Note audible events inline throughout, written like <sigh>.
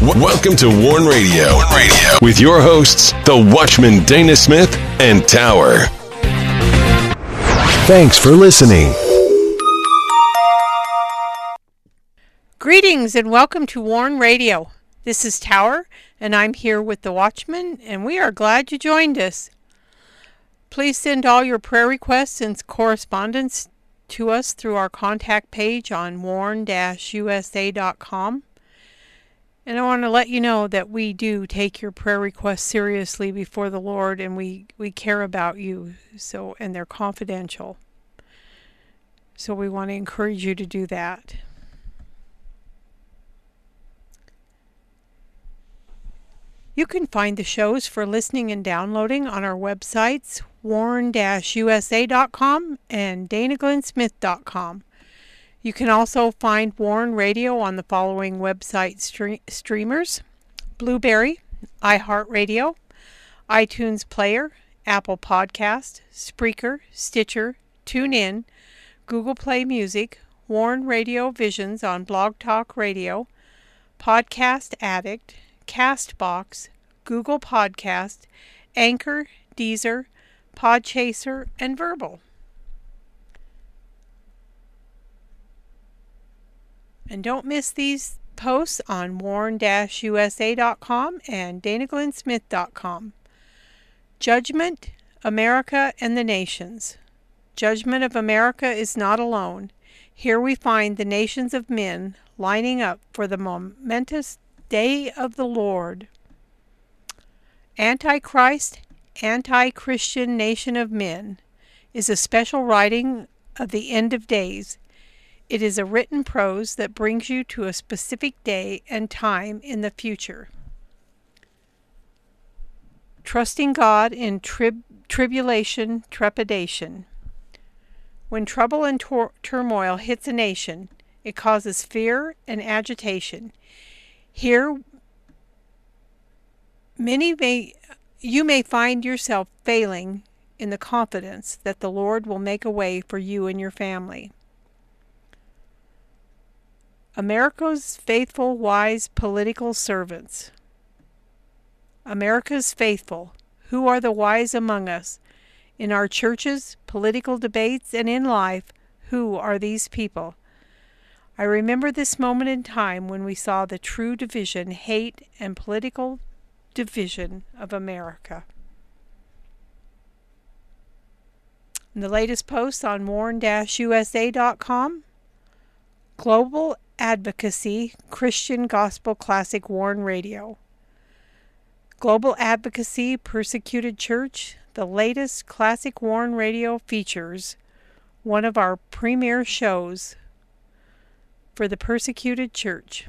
W- welcome to Warn Radio. Warn Radio with your hosts, the Watchman Dana Smith and Tower. Thanks for listening. Greetings and welcome to Warn Radio. This is Tower, and I'm here with the Watchman, and we are glad you joined us. Please send all your prayer requests and correspondence to us through our contact page on warn-usa.com. And I want to let you know that we do take your prayer requests seriously before the Lord and we, we care about you. So and they're confidential. So we want to encourage you to do that. You can find the shows for listening and downloading on our websites, warn-usa.com and danaglennsmith.com. You can also find Warn Radio on the following website stre- streamers Blubrry, iHeartRadio, iTunes Player, Apple Podcast, Spreaker, Stitcher, TuneIn, Google Play Music, Warn Radio Visions on Blog Talk Radio, Podcast Addict, Castbox, Google Podcast, Anchor, Deezer, Podchaser, and Verbal. And don't miss these posts on warn-usa.com and danaglennsmith.com. Judgment, America and the Nations. Judgment of America is not alone. Here we find the nations of men lining up for the momentous day of the Lord. Antichrist, Anti Christian Nation of Men is a special writing of the end of days. It is a written prose that brings you to a specific day and time in the future. Trusting God in trib- tribulation, trepidation. When trouble and tor- turmoil hits a nation, it causes fear and agitation. Here, many may you may find yourself failing in the confidence that the Lord will make a way for you and your family. America's faithful, wise political servants. America's faithful. Who are the wise among us? In our churches, political debates, and in life, who are these people? I remember this moment in time when we saw the true division, hate, and political division of America. In the latest post on warn-usa.com, Global Advocacy Christian Gospel Classic Warn Radio. Global Advocacy Persecuted Church, the latest classic Warn Radio features one of our premier shows for the persecuted church.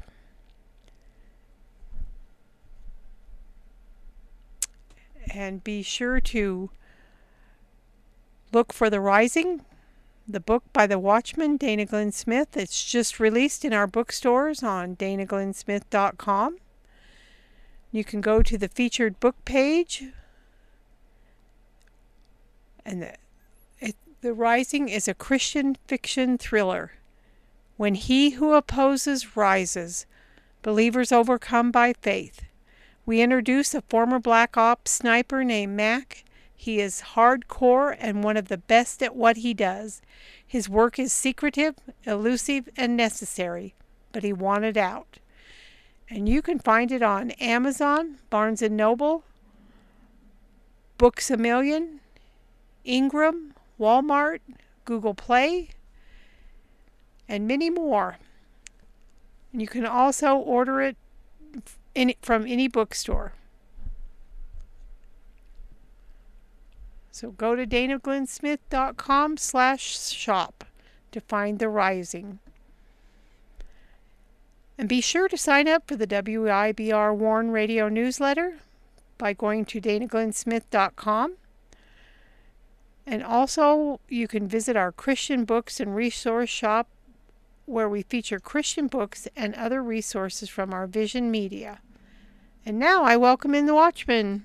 And be sure to look for The Rising, the book by the Watchman, Dana Glenn Smith. It's just released in our bookstores on danaglennsmith.com. You can go to the featured book page. And the, it, the Rising is a Christian fiction thriller. When he who opposes rises, believers overcome by faith. We introduce a former Black Ops sniper named Mac. He is hardcore and one of the best at what he does. His work is secretive, elusive, and necessary, but he wanted out. And you can find it on Amazon, Barnes & Noble, Books A Million, Ingram, Walmart, Google Play, and many more. And you can also order it in, from any bookstore. So go to danaglennsmith.com slash shop to find The Rising. And be sure to sign up for the WIBR Warn Radio newsletter by going to danaglennsmith.com. And also, you can visit our Christian books and resource shop where we feature Christian books and other resources from our Vision Media. And now I welcome in the Watchman.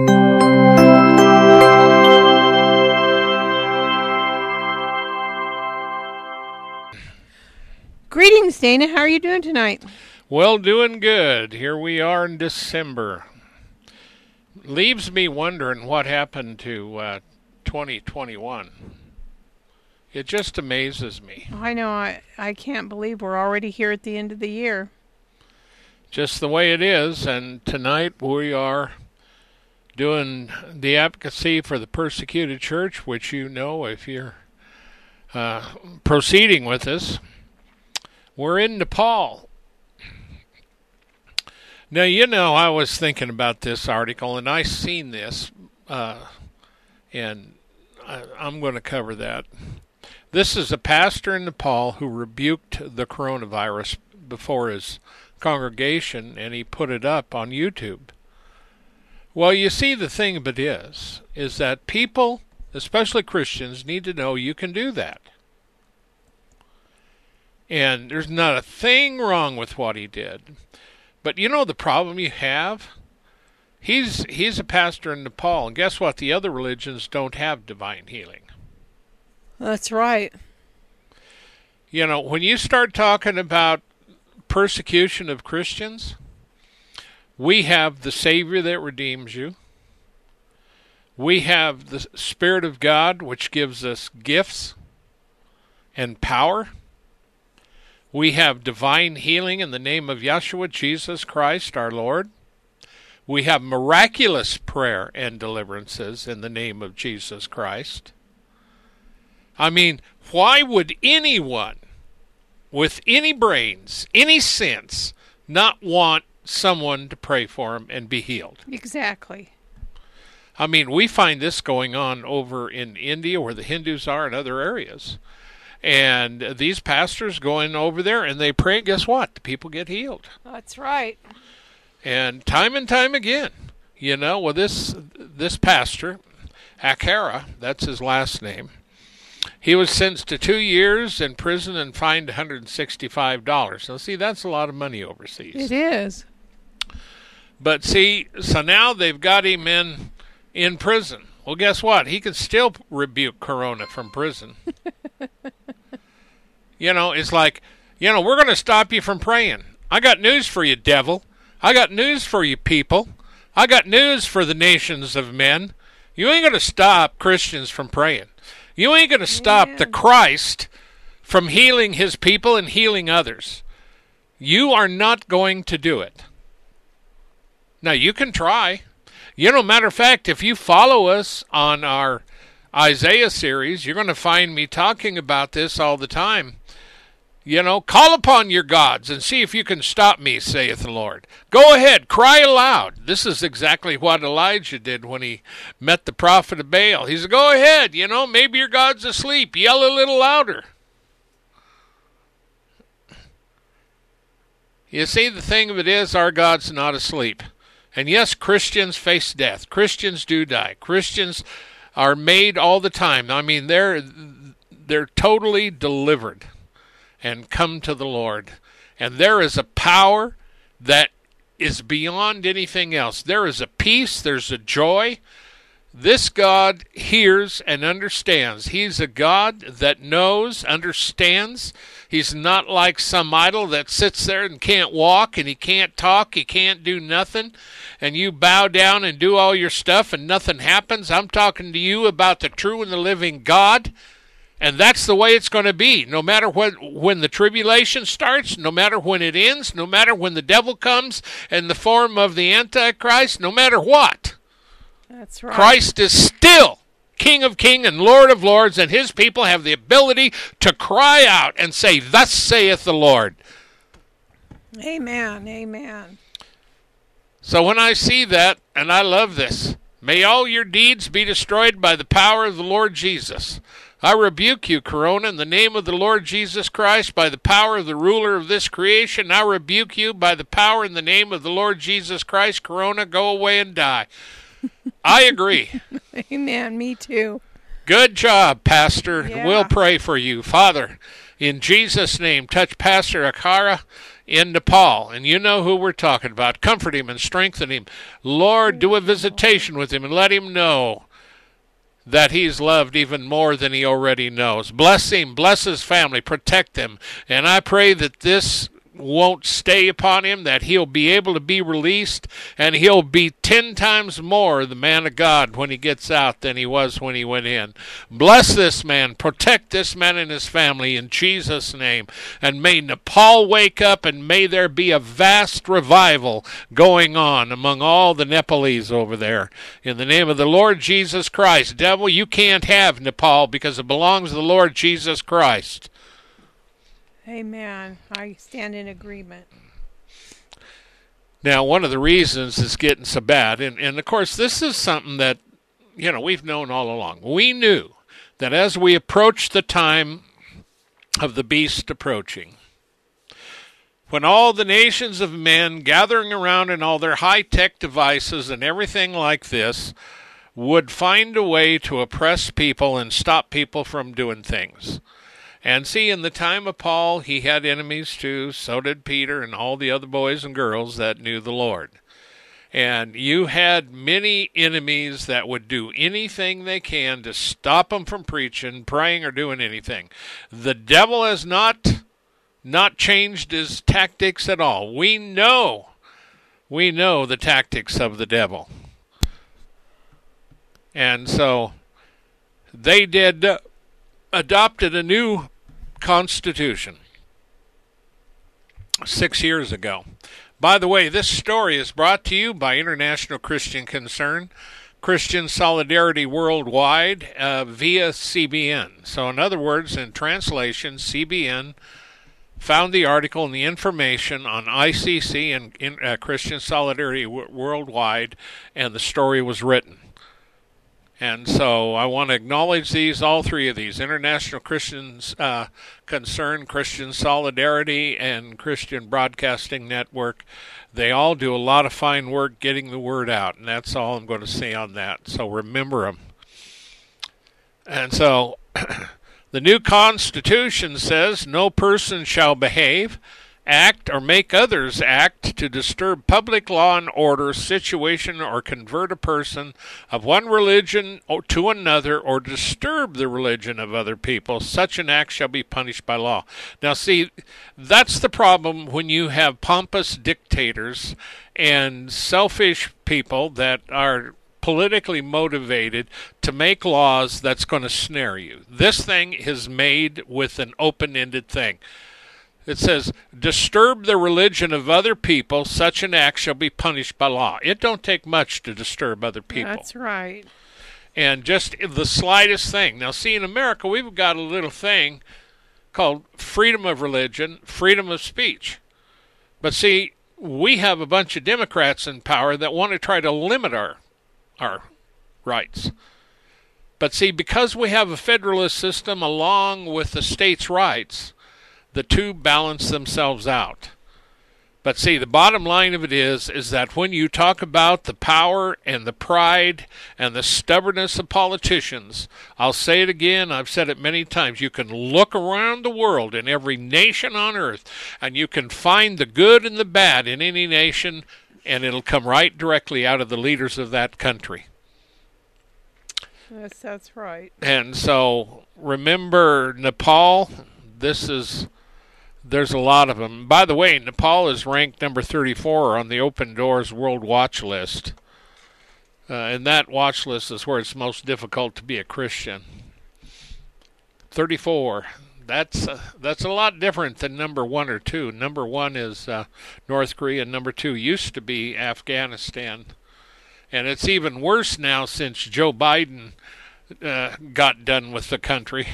Greetings, Dana. How are you doing tonight? Well, doing good. Here we are in December. Leaves me wondering what happened to uh, 2021. It just amazes me. I know. I, I can't believe we're already here at the end of the year. Just the way it is. And tonight we are doing the advocacy for the persecuted church, which you know if you're uh, proceeding with us. We're in Nepal. Now, you know, I was thinking about this article and I seen this, uh, and I, I'm going to cover that. This is a pastor in Nepal who rebuked the coronavirus before his congregation and he put it up on YouTube. Well, you see, the thing of it is, is that people, especially Christians, need to know you can do that. And there's not a thing wrong with what he did. But you know the problem you have? He's he's a pastor in Nepal, and guess what? The other religions don't have divine healing. That's right. You know, when you start talking about persecution of Christians, we have the Savior that redeems you. We have the Spirit of God, which gives us gifts and power. We have divine healing in the name of Yeshua, Jesus Christ, our Lord. We have miraculous prayer and deliverances in the name of Jesus Christ. I mean, why would anyone with any brains, any sense, not want someone to pray for him and be healed? Exactly. I mean, we find this going on over in India where the Hindus are and other areas. And these pastors going over there and they pray, and guess what? The people get healed. That's right. And time and time again, you know, well this this pastor, Akara, that's his last name. He was sentenced to two years in prison and fined $165. Now, see, that's a lot of money overseas. It is. But see, so now they've got him in in prison. Well, guess what? He can still rebuke Corona from prison. <laughs> you know, it's like, you know, we're going to stop you from praying. I got news for you, devil. I got news for you, people. I got news for the nations of men. You ain't going to stop Christians from praying. You ain't going to stop Yeah. the Christ from healing his people and healing others. You are not going to do it. Now, you can try. You know, matter of fact, if you follow us on our Isaiah series, you're going to find me talking about this all the time. You know, call upon your gods and see if you can stop me, saith the Lord. Go ahead, cry aloud. This is exactly what Elijah did when he met the prophet of Baal. He said, Go ahead, you know, maybe your God's asleep. Yell a little louder. You see, the thing of it is, our God's not asleep. And yes, Christians face death. Christians do die. Christians are made all the time. I mean, they're they're totally delivered and come to the Lord. And there is a power that is beyond anything else. There is a peace, there's a joy. This God hears and understands. He's a God that knows, understands. He's not like some idol that sits there and can't walk and he can't talk, he can't do nothing, and you bow down and do all your stuff and nothing happens. I'm talking to you about the true and the living God. And that's the way it's going to be. No matter when when the tribulation starts, no matter when it ends, no matter when the devil comes in the form of the Antichrist, no matter what. That's right. Christ is still King of Kings and Lord of Lords, and his people have the ability to cry out and say, Thus saith the Lord. Amen. Amen. So when I see that, and I love this, May all your deeds be destroyed by the power of the Lord Jesus. I rebuke you, Corona, in the name of the Lord Jesus Christ, by the power of the ruler of this creation. I rebuke you by the power in the name of the Lord Jesus Christ. Corona, go away and die. I agree. <laughs> Amen. Me too. Good job, Pastor. Yeah. We'll pray for you. Father, in Jesus' name, touch Pastor Akara in Nepal. And you know who we're talking about. Comfort him and strengthen him. Lord, do a visitation with him and let him know that he's loved even more than he already knows. Bless him, bless his family, protect them. And I pray that this won't stay upon him, that he'll be able to be released, and he'll be ten times more the man of God when he gets out than he was when he went in. Bless this man, protect this man and his family in Jesus' name. And may Nepal wake up, and may there be a vast revival going on among all the Nepalese over there. In the name of the Lord Jesus Christ. Devil, you can't have Nepal because it belongs to the Lord Jesus Christ. Amen. I stand in agreement. Now, one of the reasons it's getting so bad, and, and of course, this is something that, you know, we've known all along. We knew that as we approach the time of the beast approaching, when all the nations of men gathering around in all their high tech devices and everything like this would find a way to oppress people and stop people from doing things. And see, in the time of Paul, he had enemies too. So did Peter and all the other boys and girls that knew the Lord. And you had many enemies that would do anything they can to stop them from preaching, praying, or doing anything. The devil has not not changed his tactics at all. We know, we know the tactics of the devil. And so they did uh, adopted a new constitution six years ago. By the way, this story is brought to you by International Christian Concern, Christian Solidarity Worldwide uh, via CBN. So, in other words, in translation, CBN found the article and the information on ICC and in, uh, Christian Solidarity Worldwide, and the story was written. And so I want to acknowledge these, all three of these International Christians uh, Concern, Christian Solidarity, and Christian Broadcasting Network. They all do a lot of fine work getting the word out, and that's all I'm going to say on that. So remember them. And so <clears throat> the new Constitution says no person shall behave act or make others act to disturb public law and order, situation, or convert a person of one religion to another, or disturb the religion of other people, such an act shall be punished by law. Now, see, that's the problem when you have pompous dictators and selfish people that are politically motivated to make laws that's going to snare you. This thing is made with an open ended thing. It says, disturb the religion of other people, such an act shall be punished by law. It don't take much to disturb other people. That's right. And just the slightest thing. Now, see, in America, we've got a little thing called freedom of religion, freedom of speech. But see, we have a bunch of Democrats in power that want to try to limit our our rights. But see, because we have a federalist system along with the states' rights, the two balance themselves out. But see, the bottom line of it is, is that when you talk about the power and the pride and the stubbornness of politicians, I'll say it again, I've said it many times, you can look around the world in every nation on earth and you can find the good and the bad in any nation and it'll come right directly out of the leaders of that country. Yes, that's right. And so remember Nepal, this is there's a lot of them. By the way, Nepal is ranked number 34 on the Open Doors World Watch List. Uh, and that watch list is where it's most difficult to be a Christian. 34. That's uh, that's a lot different than number one or two. Number one is uh, North Korea. Number two used to be Afghanistan, and it's even worse now since Joe Biden uh, got done with the country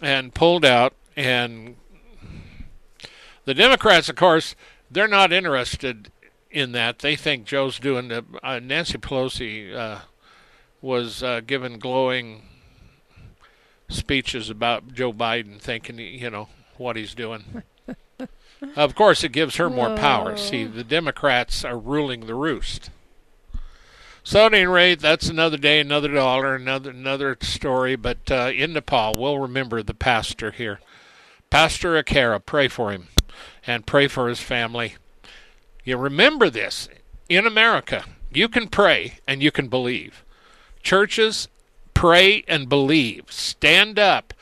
and pulled out and the Democrats, of course, they're not interested in that they think Joe's doing the uh, Nancy Pelosi uh, was uh, giving glowing speeches about Joe Biden, thinking you know what he's doing. <laughs> of course, it gives her more power. See, the Democrats are ruling the roost. So at any rate, that's another day, another dollar, another another story. But uh, in Nepal, we'll remember the pastor here, Pastor Akara. Pray for him, and pray for his family. You remember this in America. You can pray and you can believe. Churches pray and believe. Stand up.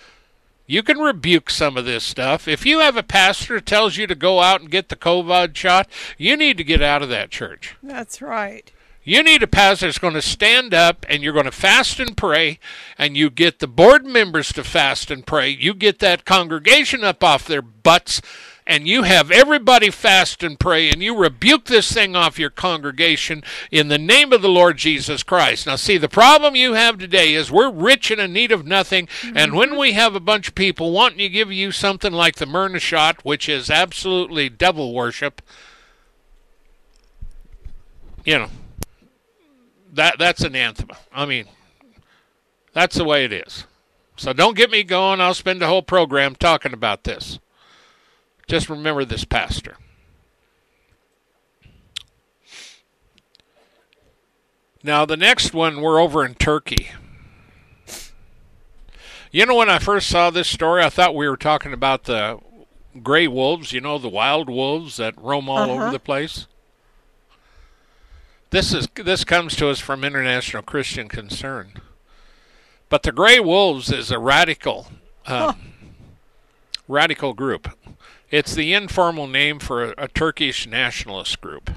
You can rebuke some of this stuff. If you have a pastor who tells you to go out and get the COVID shot, you need to get out of that church. That's right. You need a pastor that's going to stand up and you're going to fast and pray, and you get the board members to fast and pray. You get that congregation up off their butts and you have everybody fast and pray and you rebuke this thing off your congregation in the name of the Lord Jesus Christ. Now, see, the problem you have today is we're rich and in need of nothing, mm-hmm. and when we have a bunch of people wanting to give you something like the Myrna shot, which is absolutely devil worship, you know, that that's an anathema. I mean, that's the way it is. So don't get me going. I'll spend the whole program talking about this. Just remember this, Pastor. Now, the next one, we're over in Turkey. You know, when I first saw this story, I thought we were talking about the gray wolves, you know, the wild wolves that roam all uh-huh. over the place. This is this comes to us from International Christian Concern. But the gray wolves is a radical um, huh. radical group. It's the informal name for a, a Turkish nationalist group.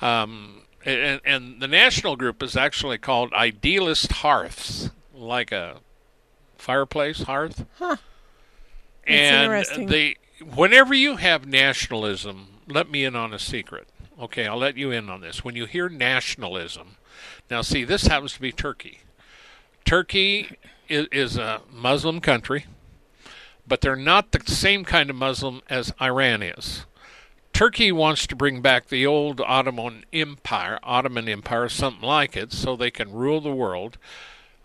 Um, and, and, the national group is actually called Idealist Hearths, like a fireplace hearth. Huh. That's and they, whenever you have nationalism, let me in on a secret. Okay, I'll let you in on this. When you hear nationalism, now see, this happens to be Turkey. Turkey is, is a Muslim country but they're not the same kind of Muslim as Iran is. Turkey wants to bring back the old Ottoman Empire, Ottoman Empire, something like it, so they can rule the world.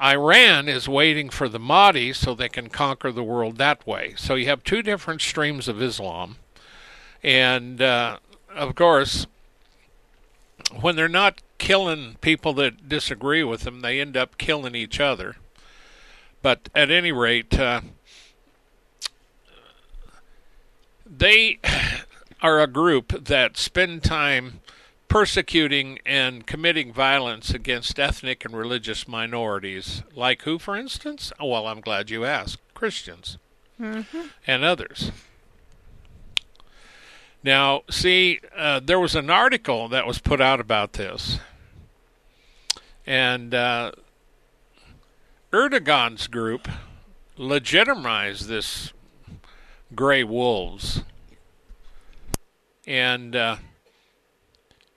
Iran is waiting for the Mahdi so they can conquer the world that way. So you have two different streams of Islam. And uh, of course, when they're not killing people that disagree with them, they end up killing each other. But at any rate, uh, they are a group that spend time persecuting and committing violence against ethnic and religious minorities. Like who, for instance? Oh, well, I'm glad you asked. Christians mm-hmm. and others. Now, see, uh, there was an article that was put out about this, and uh, Erdogan's group legitimized this gray wolves. And uh,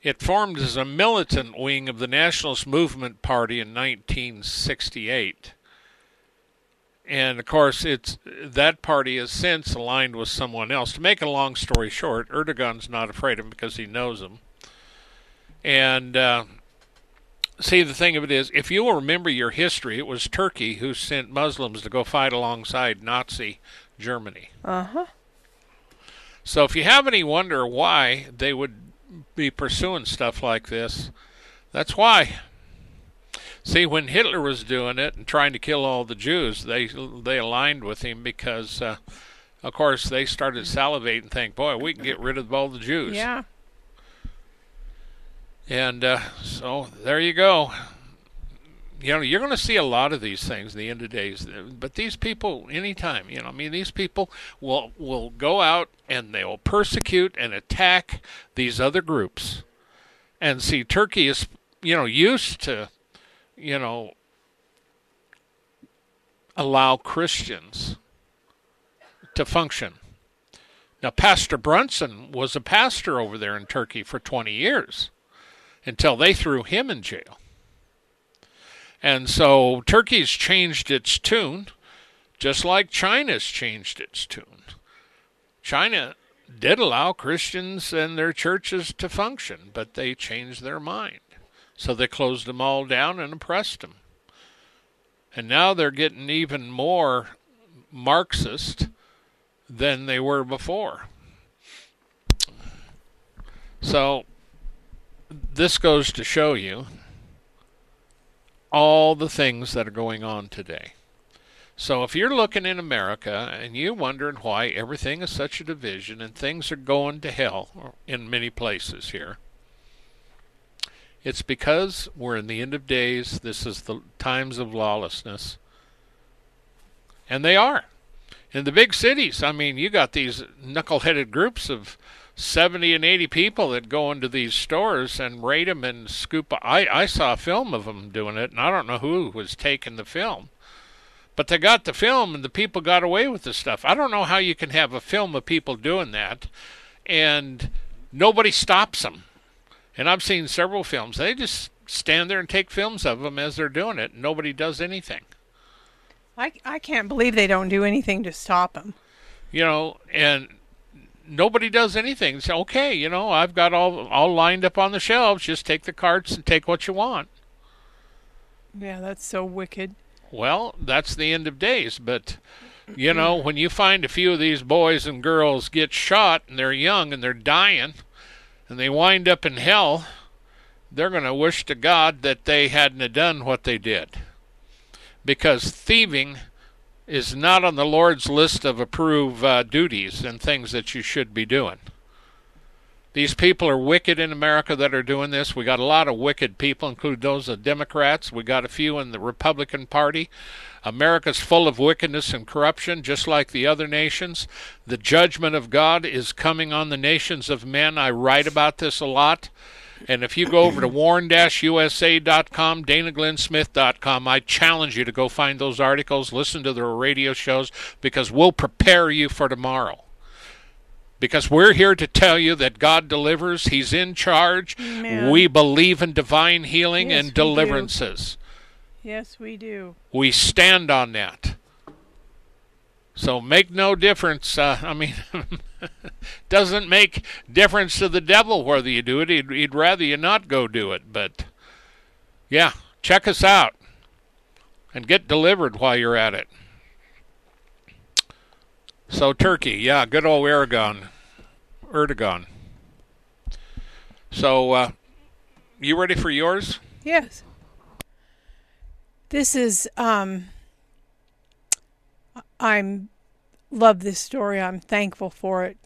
it formed as a militant wing of the Nationalist Movement Party in 1968. And of course, it's that party has since aligned with someone else. To make a long story short, Erdogan's not afraid of him because he knows him. And uh, see, the thing of it is, if you will remember your history, it was Turkey who sent Muslims to go fight alongside Nazi Germany. Uh huh. So if you have any wonder why they would be pursuing stuff like this, that's why. See, when Hitler was doing it and trying to kill all the Jews, they they aligned with him because, uh, of course, they started salivating and think, "Boy, we can get rid of all the Jews." Yeah. And uh, so there you go you know, you're going to see a lot of these things in the end of days. But these people, anytime, you know, I mean, these people will will go out and they will persecute and attack these other groups. And see, Turkey is, you know, used to, you know, allow Christians to function. Now, Pastor Brunson was a pastor over there in Turkey for 20 years until they threw him in jail. And so Turkey's changed its tune, just like China's changed its tune. China did allow Christians and their churches to function, but they changed their mind. So they closed them all down and oppressed them. And now they're getting even more Marxist than they were before. So this goes to show you all the things that are going on today. So if you're looking in America and you're wondering why everything is such a division and things are going to hell in many places here, it's because we're in the end of days. This is the times of lawlessness. And they are. In the big cities, I mean, you got these knuckleheaded groups of 70 and 80 people that go into these stores and raid them and scoop. I, I saw a film of them doing it, and I don't know who was taking the film but they got the film and the people got away with the stuff. I don't know how you can have a film of people doing that and nobody stops them. And I've seen several films. They just stand there and take films of them as they're doing it. And nobody does anything. I, I can't believe they don't do anything to stop them. You know, and nobody does anything. It's okay, you know, I've got all all lined up on the shelves. Just take the carts and take what you want. Yeah, that's so wicked. Well, that's the end of days. But, you know, when you find a few of these boys and girls get shot and they're young and they're dying and they wind up in hell, they're going to wish to God that they hadn't done what they did. Because thieving is not on the Lord's list of approved uh, duties and things that you should be doing. These people are wicked in America that are doing this. We got a lot of wicked people, including those of Democrats. We got a few in the Republican Party. America's full of wickedness and corruption, just like the other nations. The judgment of God is coming on the nations of men. I write about this a lot. And if you go over to warn-usa.com, danaglennsmith.com, I challenge you to go find those articles, listen to their radio shows, because we'll prepare you for tomorrow because we're here to tell you that God delivers. He's in charge. Amen. We believe in divine healing yes, and deliverances. Yes, we do. We stand on that. So make no difference. Uh, I mean, <laughs> doesn't make difference to the devil whether you do it. He'd, he'd rather you not go do it. But yeah, check us out and get delivered while you're at it. So Turkey, yeah, good old Aragon. Erdogan. So, uh, you ready for yours? Yes. This is um I'm love this story. I'm thankful for it.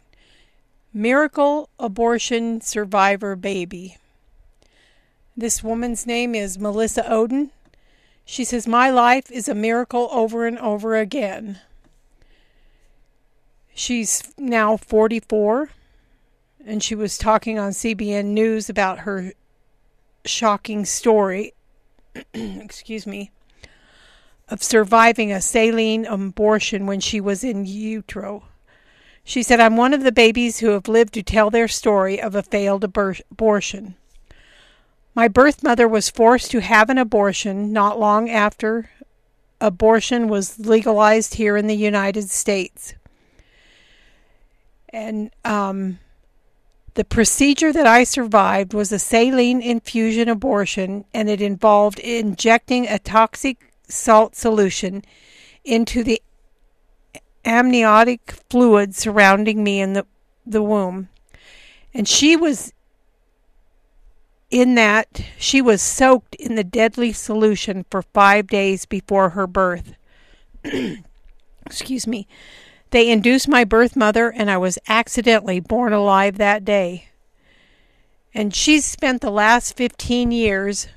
Miracle abortion survivor baby. This woman's name is Melissa Ohden. She says, My life is a miracle over and over again. She's now 44 and she was talking on CBN News about her shocking story, <clears throat> excuse me, of surviving a saline abortion when she was in utero. She said, I'm one of the babies who have lived to tell their story of a failed abor- abortion. My birth mother was forced to have an abortion not long after abortion was legalized here in the United States. And um, the procedure that I survived was a saline infusion abortion, and it involved injecting a toxic salt solution into the amniotic fluid surrounding me in the, the womb. And she was in that, she was soaked in the deadly solution for five days before her birth. <clears throat> Excuse me. They induced my birth mother, and I was accidentally born alive that day. And she's spent the last 15 years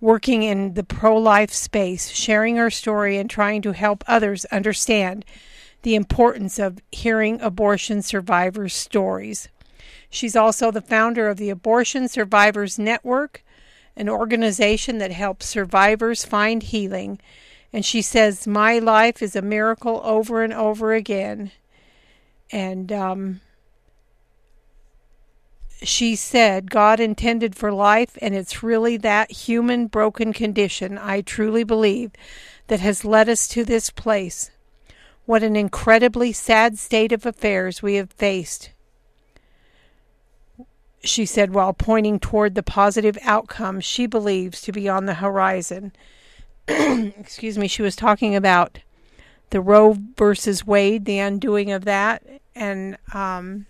working in the pro life space, sharing her story and trying to help others understand the importance of hearing abortion survivors' stories. She's also the founder of the Abortion Survivors Network, an organization that helps survivors find healing and she says, My life is a miracle over and over again. And um, she said, God intended for life, and it's really that human broken condition, I truly believe, that has led us to this place. What an incredibly sad state of affairs we have faced she said while pointing toward the positive outcome she believes to be on the horizon. <clears throat> Excuse me, she was talking about the Roe versus Wade, the undoing of that, and um,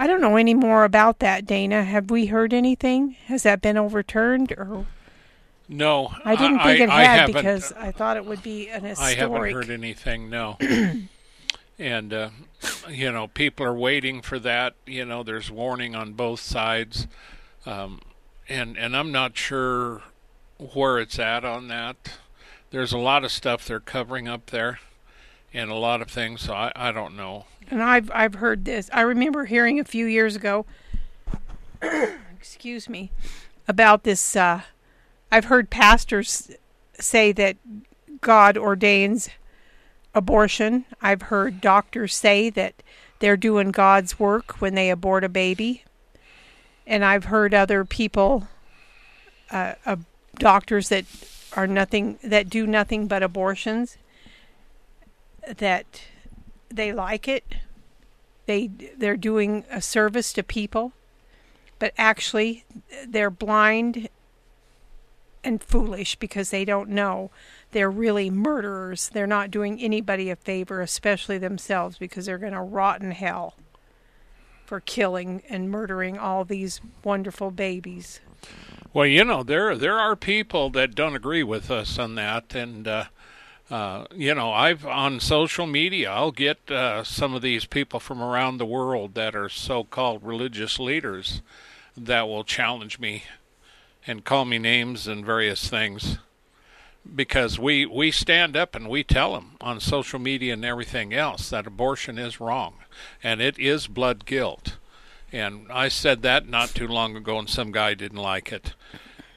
I don't know any more about that. Dana, have we heard anything? Has that been overturned or? No, I didn't think I, it had because I thought it would be an historic. I haven't heard anything. No. <clears throat> and uh, you know, people are waiting for that. You know, there's warning on both sides, um, and and I'm not sure where it's at on that. There's a lot of stuff they're covering up there, and a lot of things. So I I don't know. And I've I've heard this. I remember hearing a few years ago. <coughs> excuse me, about this. Uh, I've heard pastors say that God ordains abortion. I've heard doctors say that they're doing God's work when they abort a baby. And I've heard other people, uh, uh, doctors that are nothing that do nothing but abortions, that they like it. They they're doing a service to people, but actually they're blind and foolish because they don't know. They're really murderers. They're not doing anybody a favor, especially themselves, because they're going to rot in hell for killing and murdering all these wonderful babies. Well, you know, there there are people that don't agree with us on that, and uh, uh, you know, I've on social media, I'll get uh, some of these people from around the world that are so-called religious leaders that will challenge me and call me names and various things because we we stand up and we tell them on social media and everything else that abortion is wrong and it is blood guilt. And I said that not too long ago, and some guy didn't like it.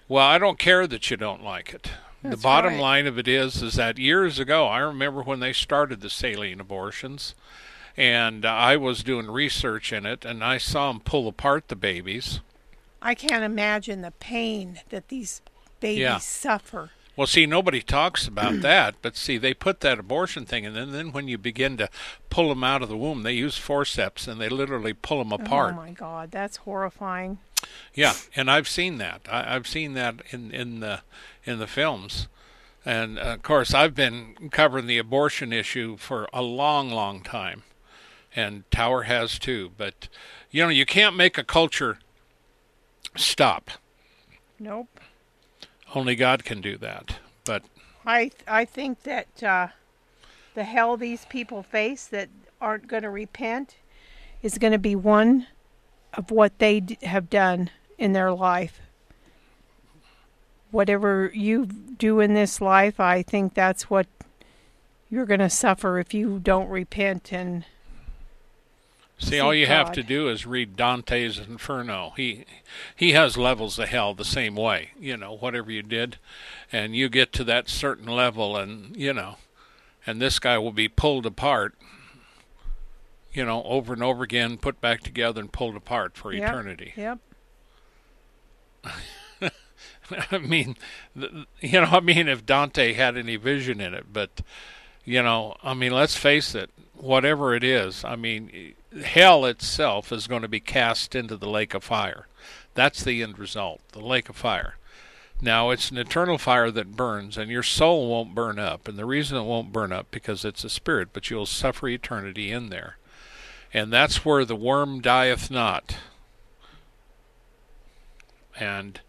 Well, I don't care that you don't like it. The bottom right. line of it is, is that years ago, I remember when they started the saline abortions, and I was doing research in it, and I saw them pull apart the babies. I can't imagine the pain that these babies Yeah. suffer. Well, see, nobody talks about <clears throat> that, but see, they put that abortion thing, and then, then when you begin to pull them out of the womb, they use forceps and they literally pull them apart. Oh my God, that's horrifying. Yeah, and I've seen that. I, I've seen that in in the in the films, and uh, of course I've been covering the abortion issue for a long, long time, and Tower has too. But you know, you can't make a culture stop. Nope. Only God can do that. But I I think that uh, the hell these people face that aren't going to repent is going to be one of what they d- have done in their life. Whatever you do in this life, I think that's what you're going to suffer if you don't repent and see, all you have to do is read Dante's Inferno. He he has levels of hell the same way. You know, whatever you did, and you get to that certain level, and you know, and this guy will be pulled apart. You know, over and over again, put back together and pulled apart for Yep. eternity. yep. <laughs> I mean, you know, I mean, if Dante had any vision in it, but you know, I mean, let's face it, whatever it is, I mean, hell itself is going to be cast into the lake of fire. That's the end result, the lake of fire. Now, it's an eternal fire that burns, and your soul won't burn up. And the reason it won't burn up because it's a spirit, but you'll suffer eternity in there. And that's where the worm dieth not. And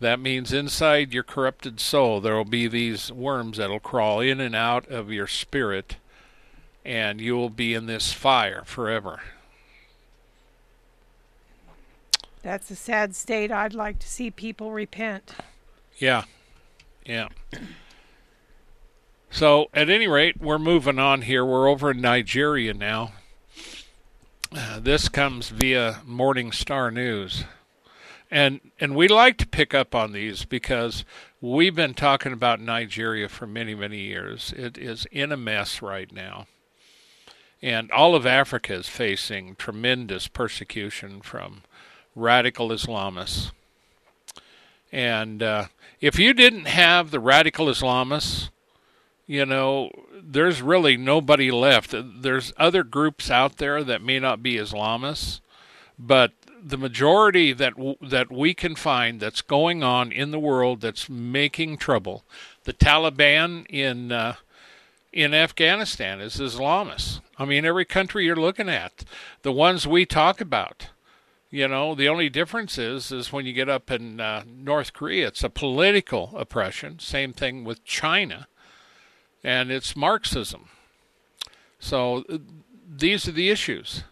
that means inside your corrupted soul there will be these worms that'll crawl in and out of your spirit, and you will be in this fire forever. That's a sad state. I'd like to see people repent. Yeah. Yeah. So, at any rate, we're moving on here. We're over in Nigeria now. Uh, this comes via Morning Star News. And and we like to pick up on these because we've been talking about Nigeria for many, many years. It is in a mess right now. And all of Africa is facing tremendous persecution from radical Islamists. And uh, if you didn't have the radical Islamists, you know, there's really nobody left. There's other groups out there that may not be Islamists, but the majority that w- that we can find that's going on in the world that's making trouble, the Taliban in uh, in Afghanistan is Islamists. I mean, every country you're looking at, the ones we talk about, you know, the only difference is is when you get up in uh, North Korea, it's a political oppression. Same thing with China, and it's Marxism. So uh, these are the issues,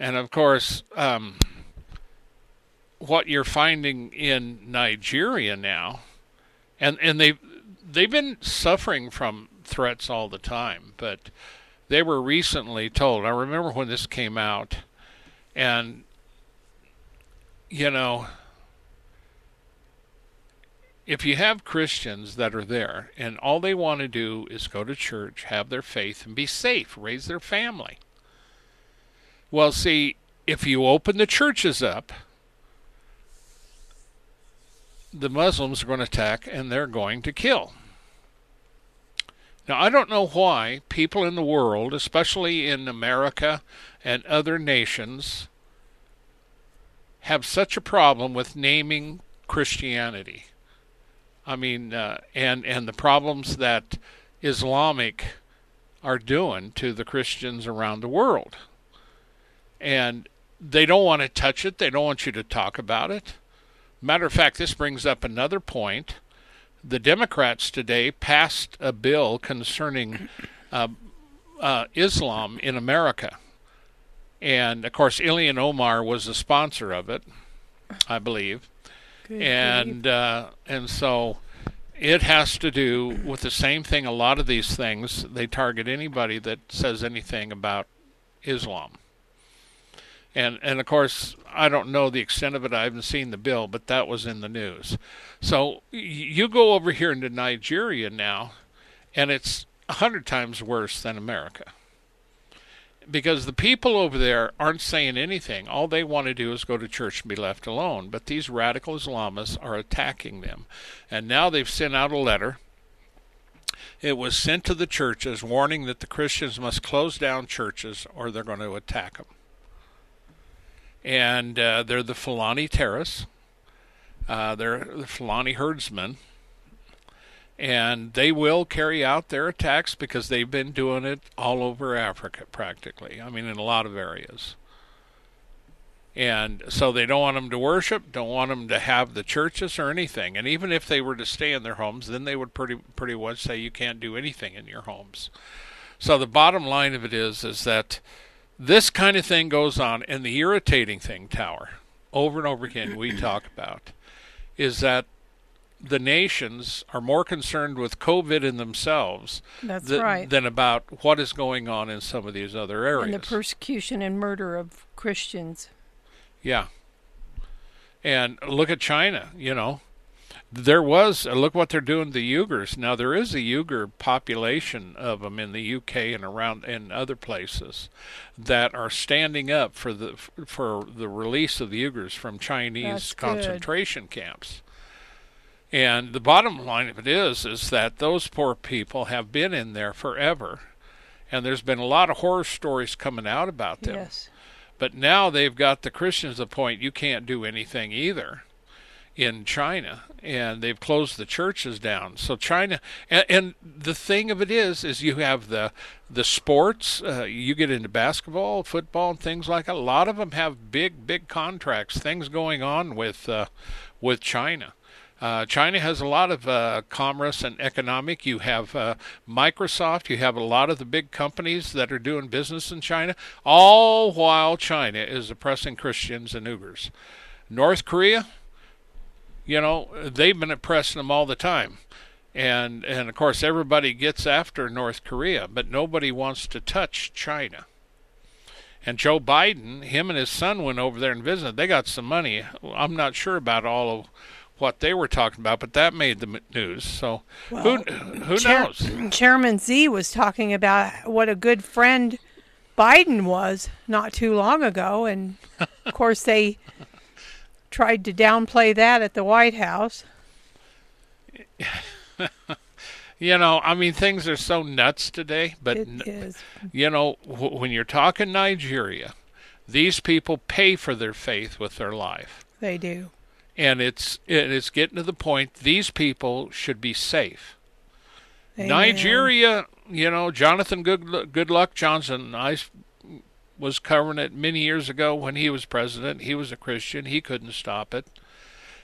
and of course, um, what you're finding in Nigeria now, and and they they've been suffering from threats all the time, but they were recently told. I remember when this came out, and you know, if you have Christians that are there and all they want to do is go to church, have their faith, and be safe, raise their family. Well, see, if you open the churches up, the Muslims are going to attack and they're going to kill. Now, I don't know why people in the world, especially in America and other nations, have such a problem with naming Christianity. I mean, uh, and and the problems that Islamic are doing to the Christians around the world, and they don't want to touch it. They don't want you to talk about it. Matter of fact, this brings up another point the Democrats today passed a bill concerning uh, uh, Islam in America. And of course, Ilhan Omar was the sponsor of it, I believe. Good and uh, and so it has to do with the same thing. A lot of these things they target anybody that says anything about Islam. And and of course, I don't know the extent of it. I haven't seen the bill, but that was in the news. So you go over here into Nigeria now, and it's a hundred times worse than America. Because the people over there aren't saying anything. All they want to do is go to church and be left alone. But these radical Islamists are attacking them. And now they've sent out a letter it was sent to the churches warning that the Christians must close down churches or they're going to attack them and uh, they're the Fulani Terrorists. Uh, they're the Fulani herdsmen, and they will carry out their attacks because they've been doing it all over Africa practically. I mean, in a lot of areas. And so they don't want them to worship, don't want them to have the churches or anything. And even if they were to stay in their homes, then they would pretty pretty much say you can't do anything in your homes. So the bottom line of it is is that this kind of thing goes on, and the irritating thing, Tower, over and over again, we <clears throat> talk about, is that the nations are more concerned with COVID in themselves That's th- right. than about what is going on in some of these other areas. And the persecution and murder of Christians. Yeah. And look at China, you know there was uh, look what they're doing to the Uyghurs. Now there is a Uyghur population of them in the UK and around in other places that are standing up for the for the release of the Uyghurs from Chinese concentration camps. And the bottom line of it is is that those poor people have been in there forever. And there's been a lot of horror stories coming out about them. Yes. But now they've got the Christians the point you can't do anything either in China, and they've closed the churches down. So China, and, and the thing of it is, is you have the the sports. Uh, you get into basketball, football, and things like. A lot of them have big, big contracts. Things going on with uh, with China. Uh, China has a lot of uh, commerce and economic. You have uh, Microsoft. You have a lot of the big companies that are doing business in China, all while China is oppressing Christians and Uyghurs. North Korea, you know, they've been oppressing them all the time. And and of course everybody gets after North Korea, but nobody wants to touch China. And Joe Biden, him and his son went over there and visited. They got some money. I'm not sure about all of what they were talking about, but that made the news. So well, who who Chair- knows? Chairman Xi was talking about what a good friend Biden was not too long ago, and of course they tried to downplay that at the White House. <laughs> you know, I mean, things are so nuts today, but it is. you know, when you're talking Nigeria, These people pay for their faith with their life. They do. And it's it's getting to the point these people should be safe. Amen. Nigeria, you know, Jonathan Good Good Luck Johnson, I was covering it many years ago when he was president. He was a Christian. He couldn't stop it.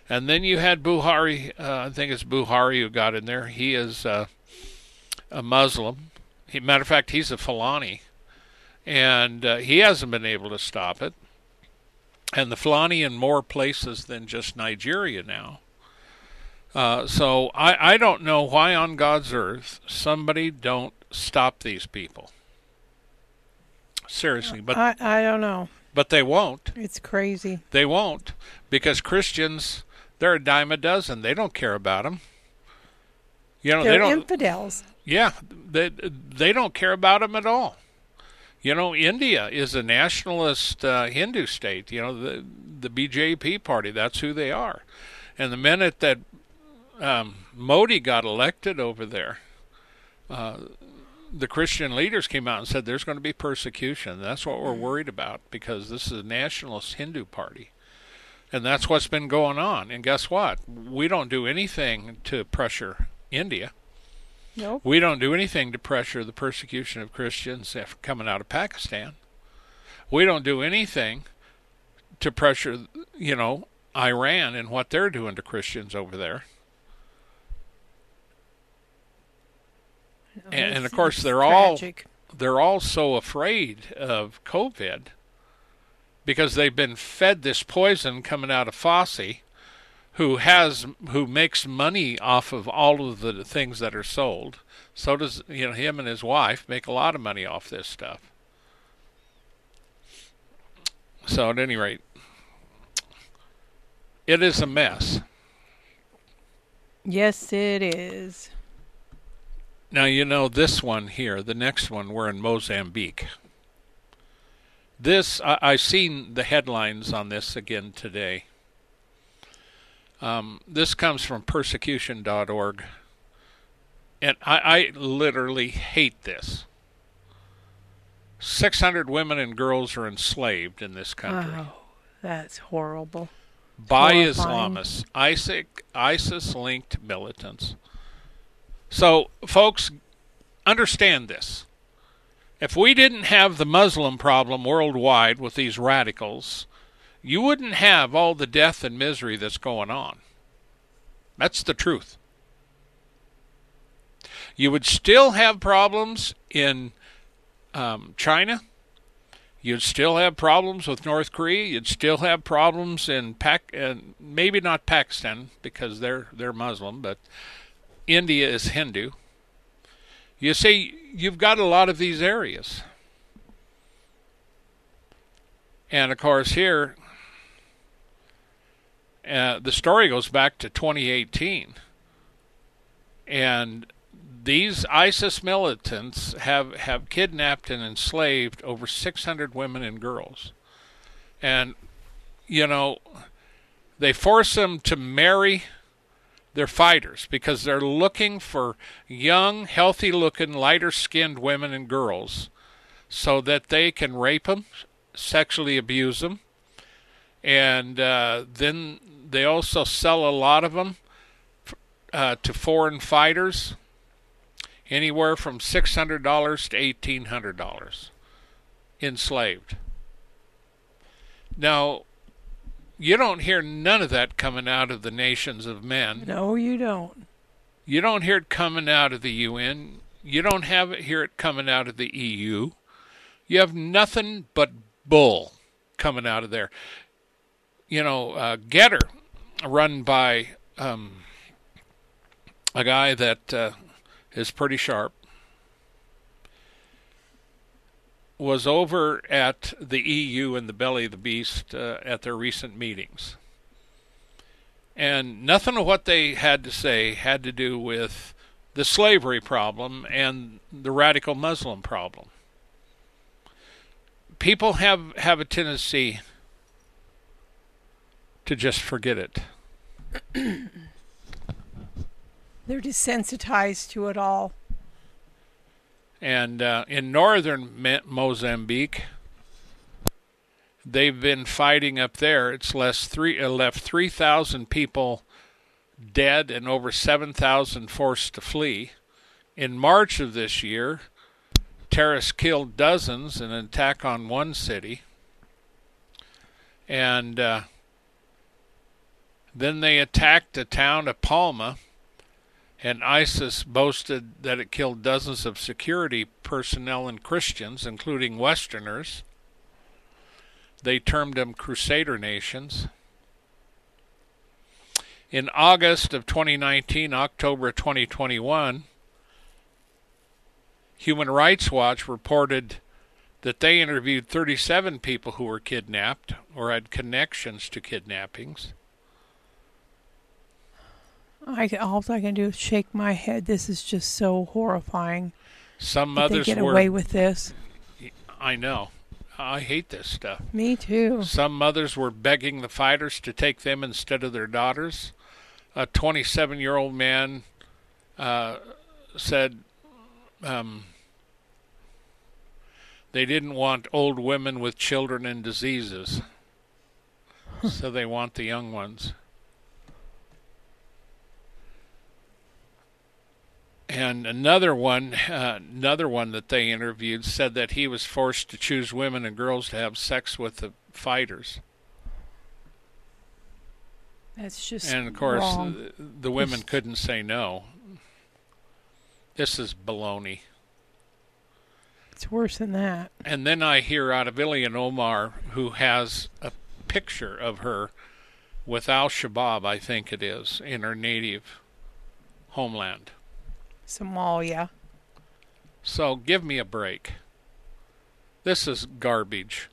And then you had Buhari. Uh, I think it's Buhari who got in there. He is uh, a Muslim. He, matter of fact, he's a Fulani, and uh, he hasn't been able to stop it. And the Fulani in more places than just Nigeria now. Uh, so I, I don't know why on God's earth somebody don't stop these people. Seriously, but I, I don't know. But they won't. It's crazy. They won't because Christians they're a dime a dozen. They don't care about them. You know, they're they don't infidels. Yeah, they they don't care about them at all. You know, India is a nationalist uh, Hindu state. You know, the the BJP party. That's who they are. And the minute that um, Modi got elected over there, uh, the Christian leaders came out and said there's going to be persecution. That's what we're mm. worried about because this is a nationalist Hindu party. And that's what's been going on. And guess what? We don't do anything to pressure India. Nope. We don't do anything to pressure the persecution of Christians coming out of Pakistan. We don't do anything to pressure, you know, Iran and what they're doing to Christians over there. And, and, of course they're tragic. all they're all so afraid of COVID because they've been fed this poison coming out of Fauci, who has who makes money off of all of the things that are sold. So does you know him and his wife make a lot of money off this stuff. So at any rate, it is a mess. Yes, it is. Now, you know, this one here, the next one, we're in Mozambique. This, I, I seen the headlines on this again today. Um, this comes from persecution.org. And I, I literally hate this. 600 women and girls are enslaved in this country. Oh, that's horrible. By horrifying. Islamists, ISIS, ISIS linked militants. So, folks, understand this. If we didn't have the Muslim problem worldwide with these radicals, you wouldn't have all the death and misery that's going on. That's the truth. You would still have problems in um, China. You'd still have problems with North Korea. You'd still have problems in Pac, and maybe not Pakistan because they're they're Muslim, but India is Hindu. You see, you've got a lot of these areas. And of course, here, uh, the story goes back to 2018. And these ISIS militants have, have kidnapped and enslaved over 600 women and girls. And, you know, they force them to marry they're fighters because they're looking for young, healthy looking, lighter skinned women and girls so that they can rape them, sexually abuse them, and uh, then they also sell a lot of them uh, to foreign fighters, anywhere from $600 to $1,800 enslaved. Now, you don't hear none of that coming out of the nations of men. No, you don't. You don't hear it coming out of the UN. You don't have it, hear it coming out of the EU. You have nothing but bull coming out of there. You know, uh, Gettr, run by um, a guy that uh, is pretty sharp, was over at the EU and the belly of the beast uh, at their recent meetings. And nothing of what they had to say had to do with the slavery problem and the radical Muslim problem. People have, have a tendency to just forget it. They're desensitized to it all. And uh, in northern Mozambique, they've been fighting up there. It's less three, uh, left 3,000 people dead and over 7,000 forced to flee. In March of this year, terrorists killed dozens in an attack on one city. And uh, then they attacked the town of Palma, and ISIS boasted that it killed dozens of security personnel and Christians, including Westerners. They termed them Crusader nations. In August of 2019, October 2021, Human Rights Watch reported that they interviewed 37 people who were kidnapped or had connections to kidnappings. I all I can do is shake my head. This is just so horrifying. Some mothers they get were. away with this. I know. I hate this stuff. Me too. Some mothers were begging the fighters to take them instead of their daughters. A 27 year old man uh, said um, they didn't want old women with children and diseases, so they want the young ones. And another one, uh, another one that they interviewed said that he was forced to choose women and girls to have sex with the fighters. That's just and of course, the, the women couldn't say no. This is baloney. it's worse than that. And then I hear out of Ilhan Omar, who has a picture of her with Al Shabaab, I think it is, in her native homeland. Somalia. So give me a break. This is garbage.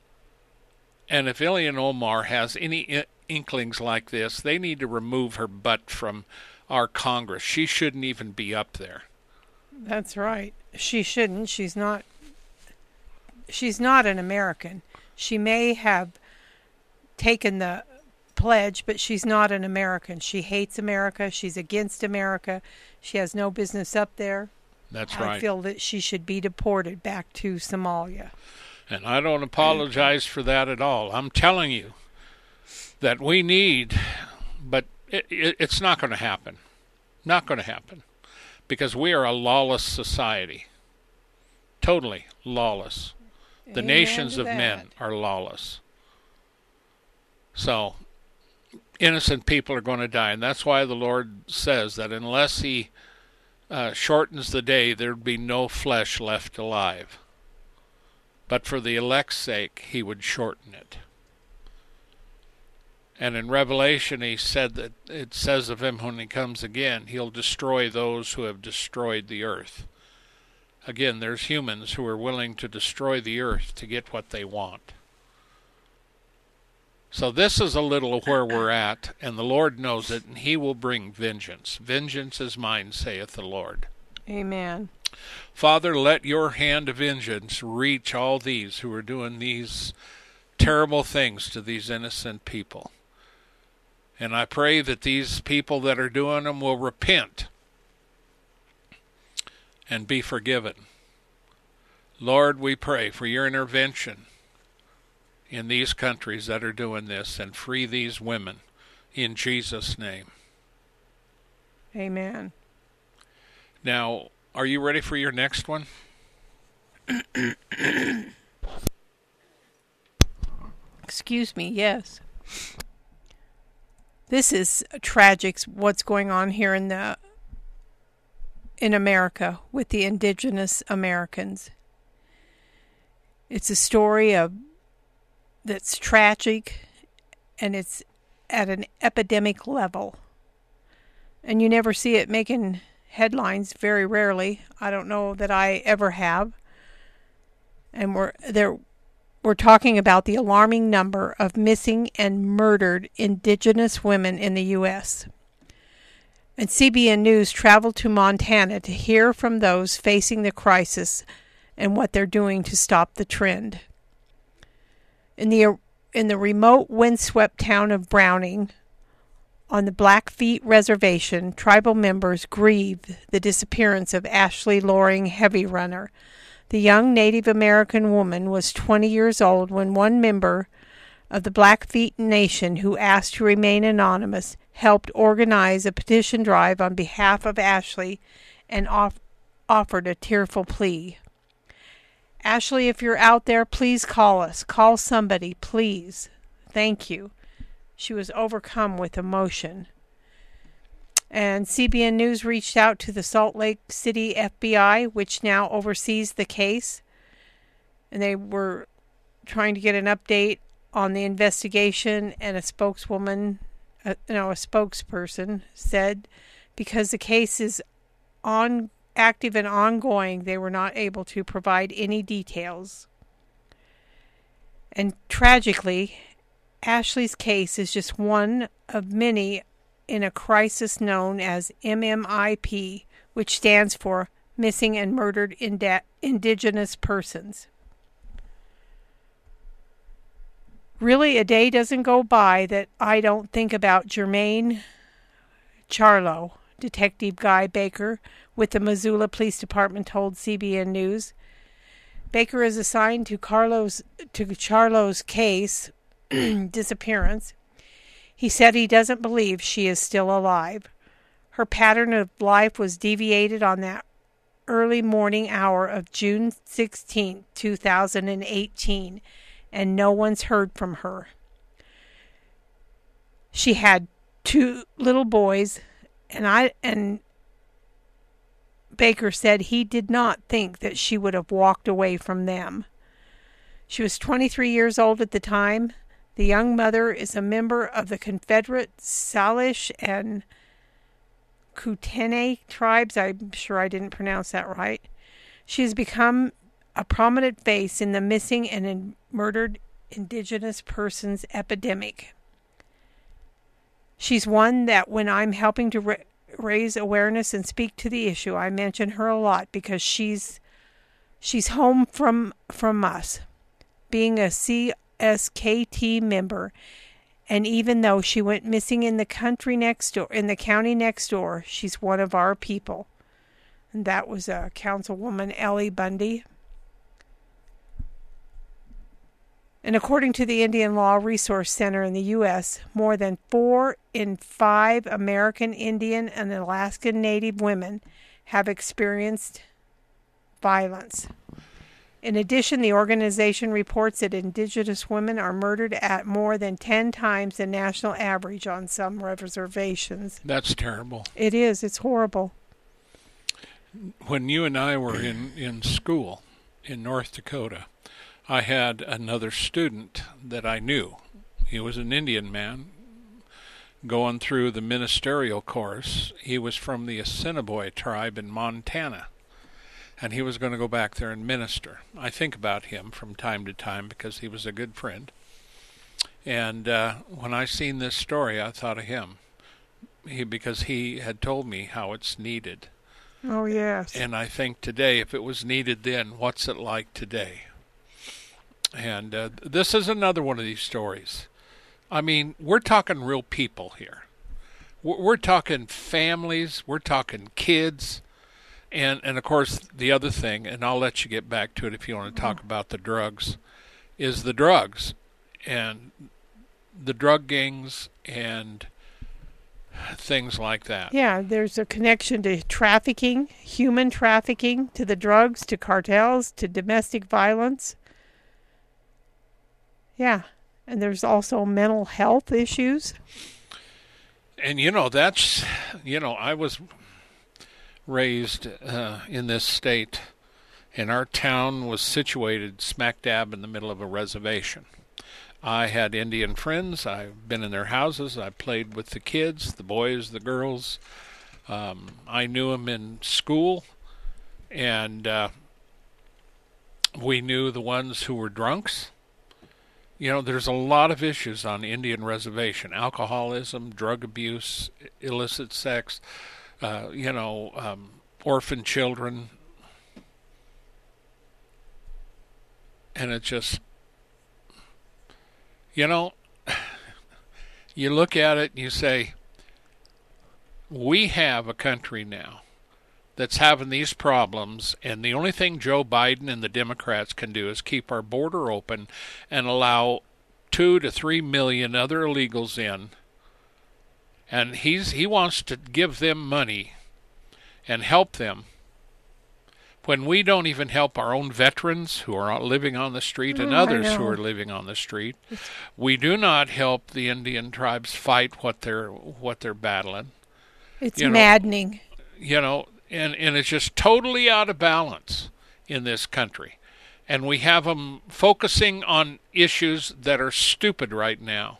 And if Ilhan Omar has any inklings like this, they need to remove her butt from our Congress. She shouldn't even be up there. That's right. She shouldn't. She's not. She's not an American. She may have taken the pledge, but she's not an American. She hates America. She's against America. She has no business up there. That's I right. I feel that she should be deported back to Somalia. And I don't apologize for that at all. I'm telling you that we need, but it, it, it's not going to happen. Not going to happen. Because we are a lawless society. Totally lawless. The Amen nations of men are lawless. So, innocent people are going to die. And that's why the Lord says that unless He uh, shortens the day, there'd be no flesh left alive. But for the elect's sake, He would shorten it. And in Revelation, He said that it says of Him when He comes again, He'll destroy those who have destroyed the earth. Again, there's humans who are willing to destroy the earth to get what they want. So this is a little of where we're at, and the Lord knows it, and He will bring vengeance. Vengeance is mine, saith the Lord. Amen. Father, let your hand of vengeance reach all these who are doing these terrible things to these innocent people. And I pray that these people that are doing them will repent and be forgiven. Lord, we pray for your intervention in these countries that are doing this and free these women in Jesus' name. Amen. Now, are you ready for your next one? <coughs> Excuse me, yes. This is tragic what's going on here in the in America with the indigenous Americans. It's a story of that's tragic and it's at an epidemic level. And you never see it making headlines very rarely. I don't know that I ever have. And we're there we're talking about the alarming number of missing and murdered indigenous women in the US. And CBN News traveled to Montana to hear from those facing the crisis and what they're doing to stop the trend. In the in the remote windswept town of Browning, on the Blackfeet Reservation, tribal members grieve the disappearance of Ashley Loring Heavy Runner. The young Native American woman was 20 years old when one member of the Blackfeet Nation, who asked to remain anonymous, helped organize a petition drive on behalf of Ashley and off- offered a tearful plea. Ashley, if you're out there, please call us. Call somebody, please. Thank you. She was overcome with emotion. And CBN News reached out to the Salt Lake City FBI, which now oversees the case. And they were trying to get an update on the investigation, and a spokeswoman, uh, no, a spokesperson said because the case is on active and ongoing, they were not able to provide any details. And tragically, Ashley's case is just one of many in a crisis known as MMIP, which stands for Missing and Murdered Indigenous Persons. Really, a day doesn't go by that I don't think about Germaine Charlo, Detective Guy Baker with the Missoula Police Department told CBN News. Baker is assigned to Carlos to Charlo's case <clears throat> disappearance. He said he doesn't believe she is still alive. Her pattern of life was deviated on that early morning hour of June 16, 2018 and no one's heard from her. She had two little boys, and I and Baker said he did not think that she would have walked away from them. She was 23 years old at the time. The young mother is a member of the Confederate Salish and Kootenai tribes. I'm sure I didn't pronounce that right. She has become a prominent face in the missing and in murdered Indigenous persons epidemic. She's one that when I'm helping to ra- raise awareness and speak to the issue, I mention her a lot because she's she's home from from us, being a CSKT member. And even though she went missing in the country next door, in the county next door, she's one of our people. And that was a uh, Councilwoman Ellie Bundy. And according to the Indian Law Resource Center in the U.S., more than four in five American Indian and Alaskan Native women have experienced violence. In addition, the organization reports that Indigenous women are murdered at more than 10 times the national average on some reservations. That's terrible. It is. It's horrible. When you and I were in, in school in North Dakota, I had another student that I knew. He was an Indian man going through the ministerial course. He was from the Assiniboine tribe in Montana, and he was going to go back there and minister. I think about him from time to time because he was a good friend. And uh, when I seen this story, I thought of him. He because he had told me how it's needed. Oh yes. And I think today, if it was needed then, what's it like today? And uh, this is another one of these stories. I mean, we're talking real people here. We're, talking families. We're talking kids. And, and of course, the other thing, and I'll let you get back to it if you want to talk mm-hmm. about the drugs, is the drugs and the drug gangs and things like that. Yeah, there's a connection to trafficking, human trafficking, to the drugs, to cartels, to domestic violence. Yeah. And there's also mental health issues. And, you know, that's, you know, I was raised uh, in this state, and our town was situated smack dab in the middle of a reservation. I had Indian friends. I've been in their houses. I played with the kids, the boys, the girls. Um, I knew them in school, and uh, we knew the ones who were drunks you know, there's a lot of issues on Indian reservation alcoholism, drug abuse, illicit sex, uh, you know, um, orphan children. And it just, you know, <sighs> you look at it and you say, we have a country now that's having these problems, and the only thing Joe Biden and the Democrats can do is keep our border open and allow two to three million other illegals in, and he's he wants to give them money and help them when we don't even help our own veterans who are living on the street and Mm, I others who are living on the street. We do not help the Indian tribes fight what they're what they're battling. It's You know- maddening. You know, and and it's just totally out of balance in this country. And we have them focusing on issues that are stupid right now.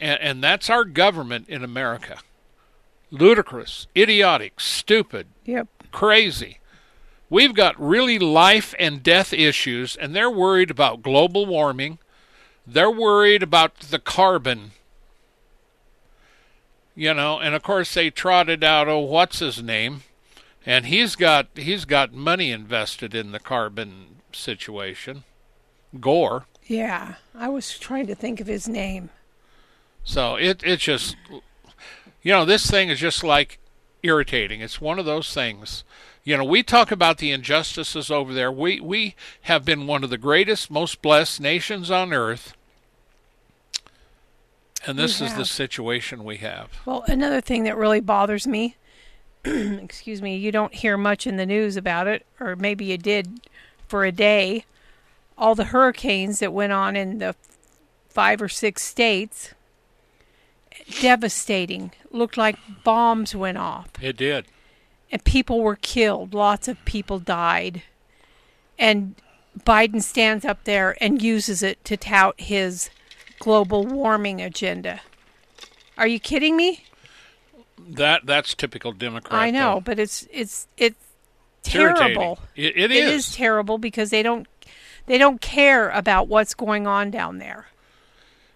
And, and that's our government in America. Ludicrous, idiotic, stupid, Yep. crazy. We've got really life and death issues, and they're worried about global warming. They're worried about the carbon. You know, and of course they trotted out, oh, what's his name? And he's got he's got money invested in the carbon situation. Gore. Yeah. I was trying to think of his name. So it it's just you know, this thing is just like irritating. It's one of those things. You know, we talk about the injustices over there. We we have been one of the greatest, most blessed nations on earth. And this is the situation we have. Well, another thing that really bothers me, <clears throat> excuse me, you don't hear much in the news about it, or maybe you did for a day. All the hurricanes that went on in the five or six states, devastating. Looked like bombs went off, It did. and people were killed. Lots of people died. And Biden stands up there and uses it to tout his global warming agenda. Are you kidding me? That that's typical Democrat. I know, though. but it's it's it's terrible. It, it It is. is terrible because they don't they don't care about what's going on down there.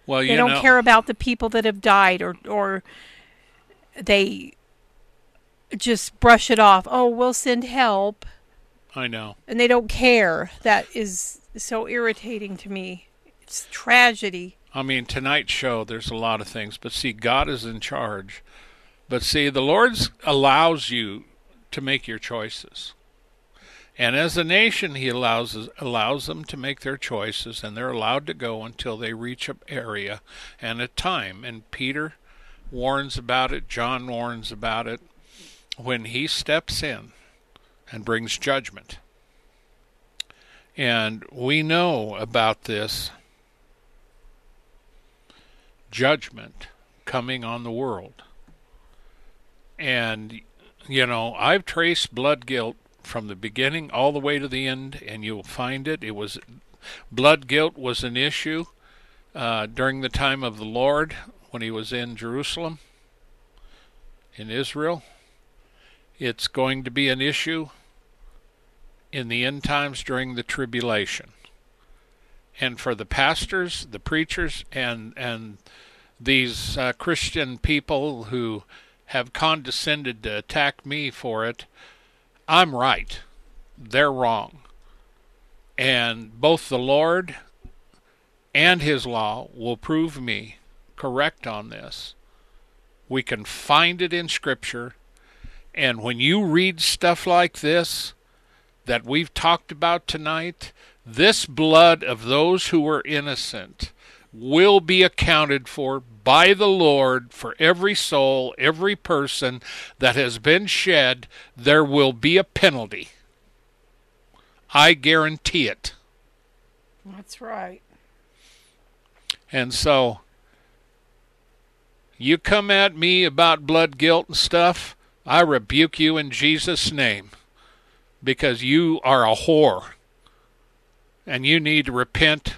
well, They don't know, care about the people that have died or or they just brush it off. Oh, we'll send help I know. and they don't care. That is so irritating to me. It's tragedy. I mean, tonight's show, there's a lot of things, but see, God is in charge. But see, the Lord allows you to make your choices. And as a nation, He allows allows them to make their choices, and they're allowed to go until they reach an area and a time. And Peter warns about it. John warns about it. When He steps in and brings judgment, and we know about this judgment coming on the world. And, you know, I've traced blood guilt from the beginning all the way to the end, and you'll find it. It was blood guilt was an issue uh, during the time of the Lord when he was in Jerusalem, in Israel. It's going to be an issue in the end times during the tribulation and for the pastors, the preachers, and and these uh, Christian people who have condescended to attack me for it, I'm right. They're wrong. And both the Lord and His law will prove me correct on this. We can find it in Scripture. And when you read stuff like this that we've talked about tonight, this blood of those who were innocent will be accounted for by the Lord for every soul, every person that has been shed. There will be a penalty. I guarantee it. That's right. And so, you come at me about blood guilt and stuff, I rebuke you in Jesus' name because you are a whore. And you need to repent.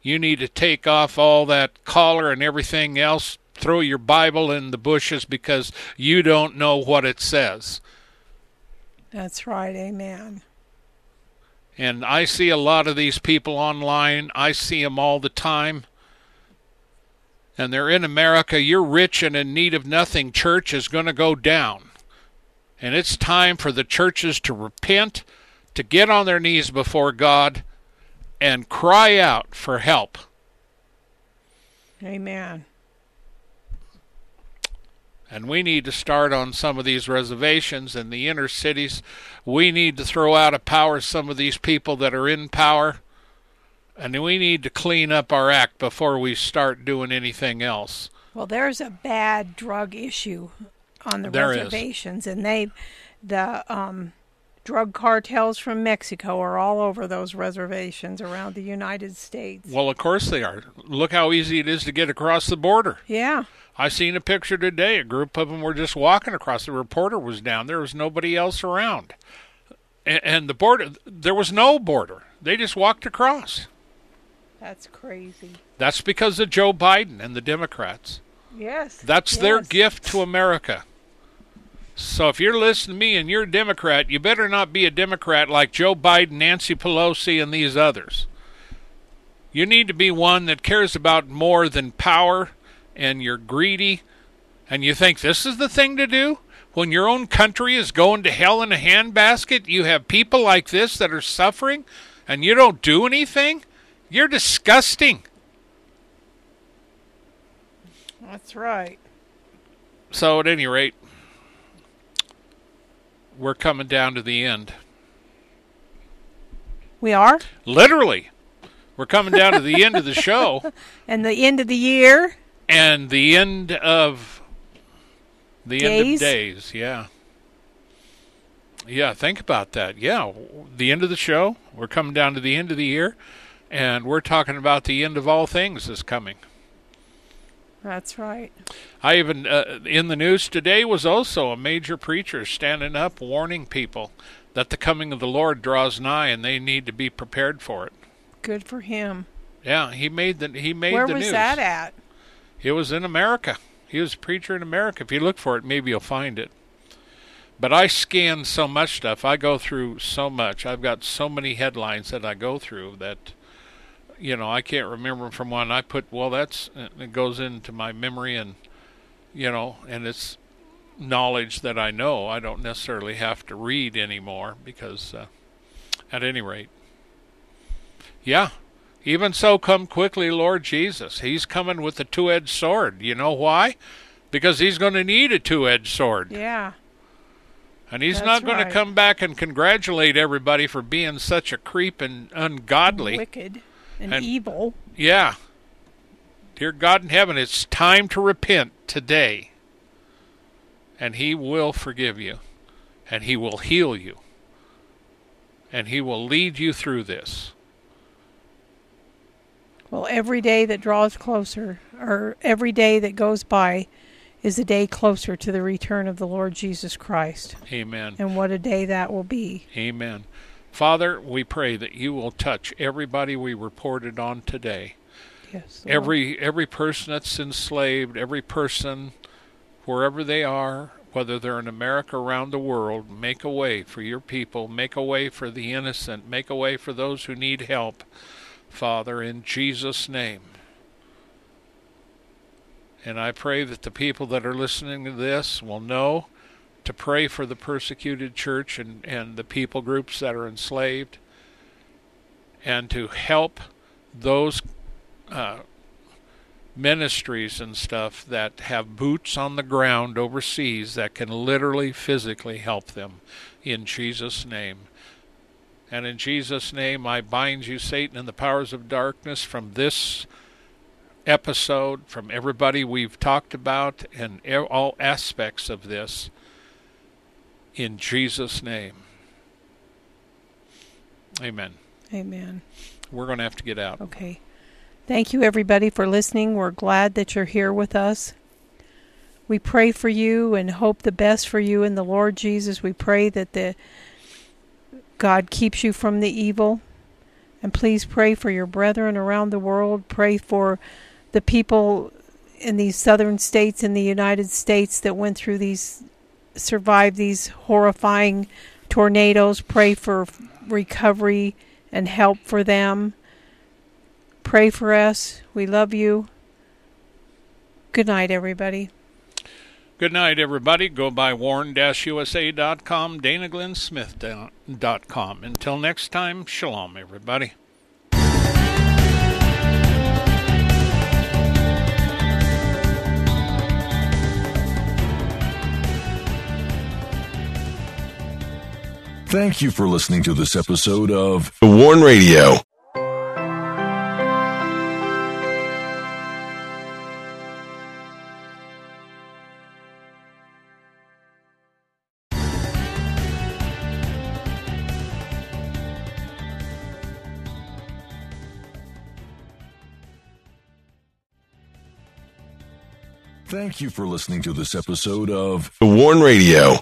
You need to take off all that collar and everything else, throw your Bible in the bushes because you don't know what it says. That's right. Amen. And I see a lot of these people online. I see them all the time. And they're in America. You're rich and in need of nothing. Church is going to go down. And it's time for the churches to repent, to get on their knees before God, and cry out for help. Amen. And we need to start on some of these reservations in the inner cities. We need to throw out of power some of these people that are in power. And we need to clean up our act before we start doing anything else. Well, there's a bad drug issue on the There is. reservations, and they, the um, drug cartels from Mexico are all over those reservations around the United States. Well, of course they are. Look how easy it is to get across the border. Yeah, I seen a picture today. A group of them were just walking across. The reporter was down. There was nobody else around, and, and the border. There was no border. They just walked across. that's crazy. That's because of Joe Biden and the Democrats. Yes, That's their gift to America. So if you're listening to me and you're a Democrat, you better not be a Democrat like Joe Biden, Nancy Pelosi, and these others. You need to be one that cares about more than power and you're greedy and you think this is the thing to do? When your own country is going to hell in a handbasket, you have people like this that are suffering and you don't do anything? You're disgusting. That's right. So, at any rate, we're coming down to the end. We are, Literally, we're coming down to the end of the show <laughs> and the end of the year. and the end of the end of days. Yeah. Yeah, think about that. Yeah, the end of the show. We're coming down to the end of the year, and we're talking about the end of all things is coming. That's right. I even uh, in the news today was also a major preacher standing up warning people that the coming of the Lord draws nigh and they need to be prepared for it. Good for him. Yeah, he made the he made Where the was news. that at? It was in America. He was a preacher in America. If you look for it, maybe you'll find it. But I scan so much stuff. I go through so much. I've got so many headlines that I go through that you know I can't remember from when I put well, that's it goes into my memory and you know, and it's knowledge that I know. I don't necessarily have to read anymore because, uh, at any rate, yeah. Even so, come quickly, Lord Jesus. He's coming with a two edged sword. You know why? Because he's going to need a two edged sword. Yeah. And he's That's not going right. to come back and congratulate everybody for being such a creep and ungodly. Wicked and, And- evil. Yeah. Dear God in heaven, it's time to repent today. And He will forgive you. And He will heal you. And He will lead you through this. Well, every day that draws closer, or every day that goes by, is a day closer to the return of the Lord Jesus Christ. Amen. And what a day that will be. Amen. Father, we pray that you will touch everybody we reported on today. Yes. Lord. Every every person that's enslaved, every person wherever they are, whether they're in America around the world, make a way for your people, make a way for the innocent, make a way for those who need help. Father, in Jesus' name. And I pray that the people that are listening to this will know to pray for the persecuted church and, and the people groups that are enslaved and to help those uh, ministries and stuff that have boots on the ground overseas that can literally physically help them in Jesus' name. And in Jesus' name, I bind you, Satan, and the powers of darkness from this episode, from everybody we've talked about, and all aspects of this. In Jesus' name. Amen. Amen. We're going to have to get out. Okay. Thank you, everybody, for listening. We're glad that you're here with us. We pray for you and hope the best for you in the Lord Jesus. We pray that the God keeps you from the evil. And please pray for your brethren around the world. Pray for the people in these southern states in the United States that went through these, survived these horrifying tornadoes. Pray for recovery and help for them. Pray for us. We love you. Good night, everybody. Good night, everybody. Go by warren-usa.com, danaglennsmith.com. Until next time, shalom, everybody. Thank you for listening to this episode of The Warn Radio. Thank you for listening to this episode of The Warn Radio.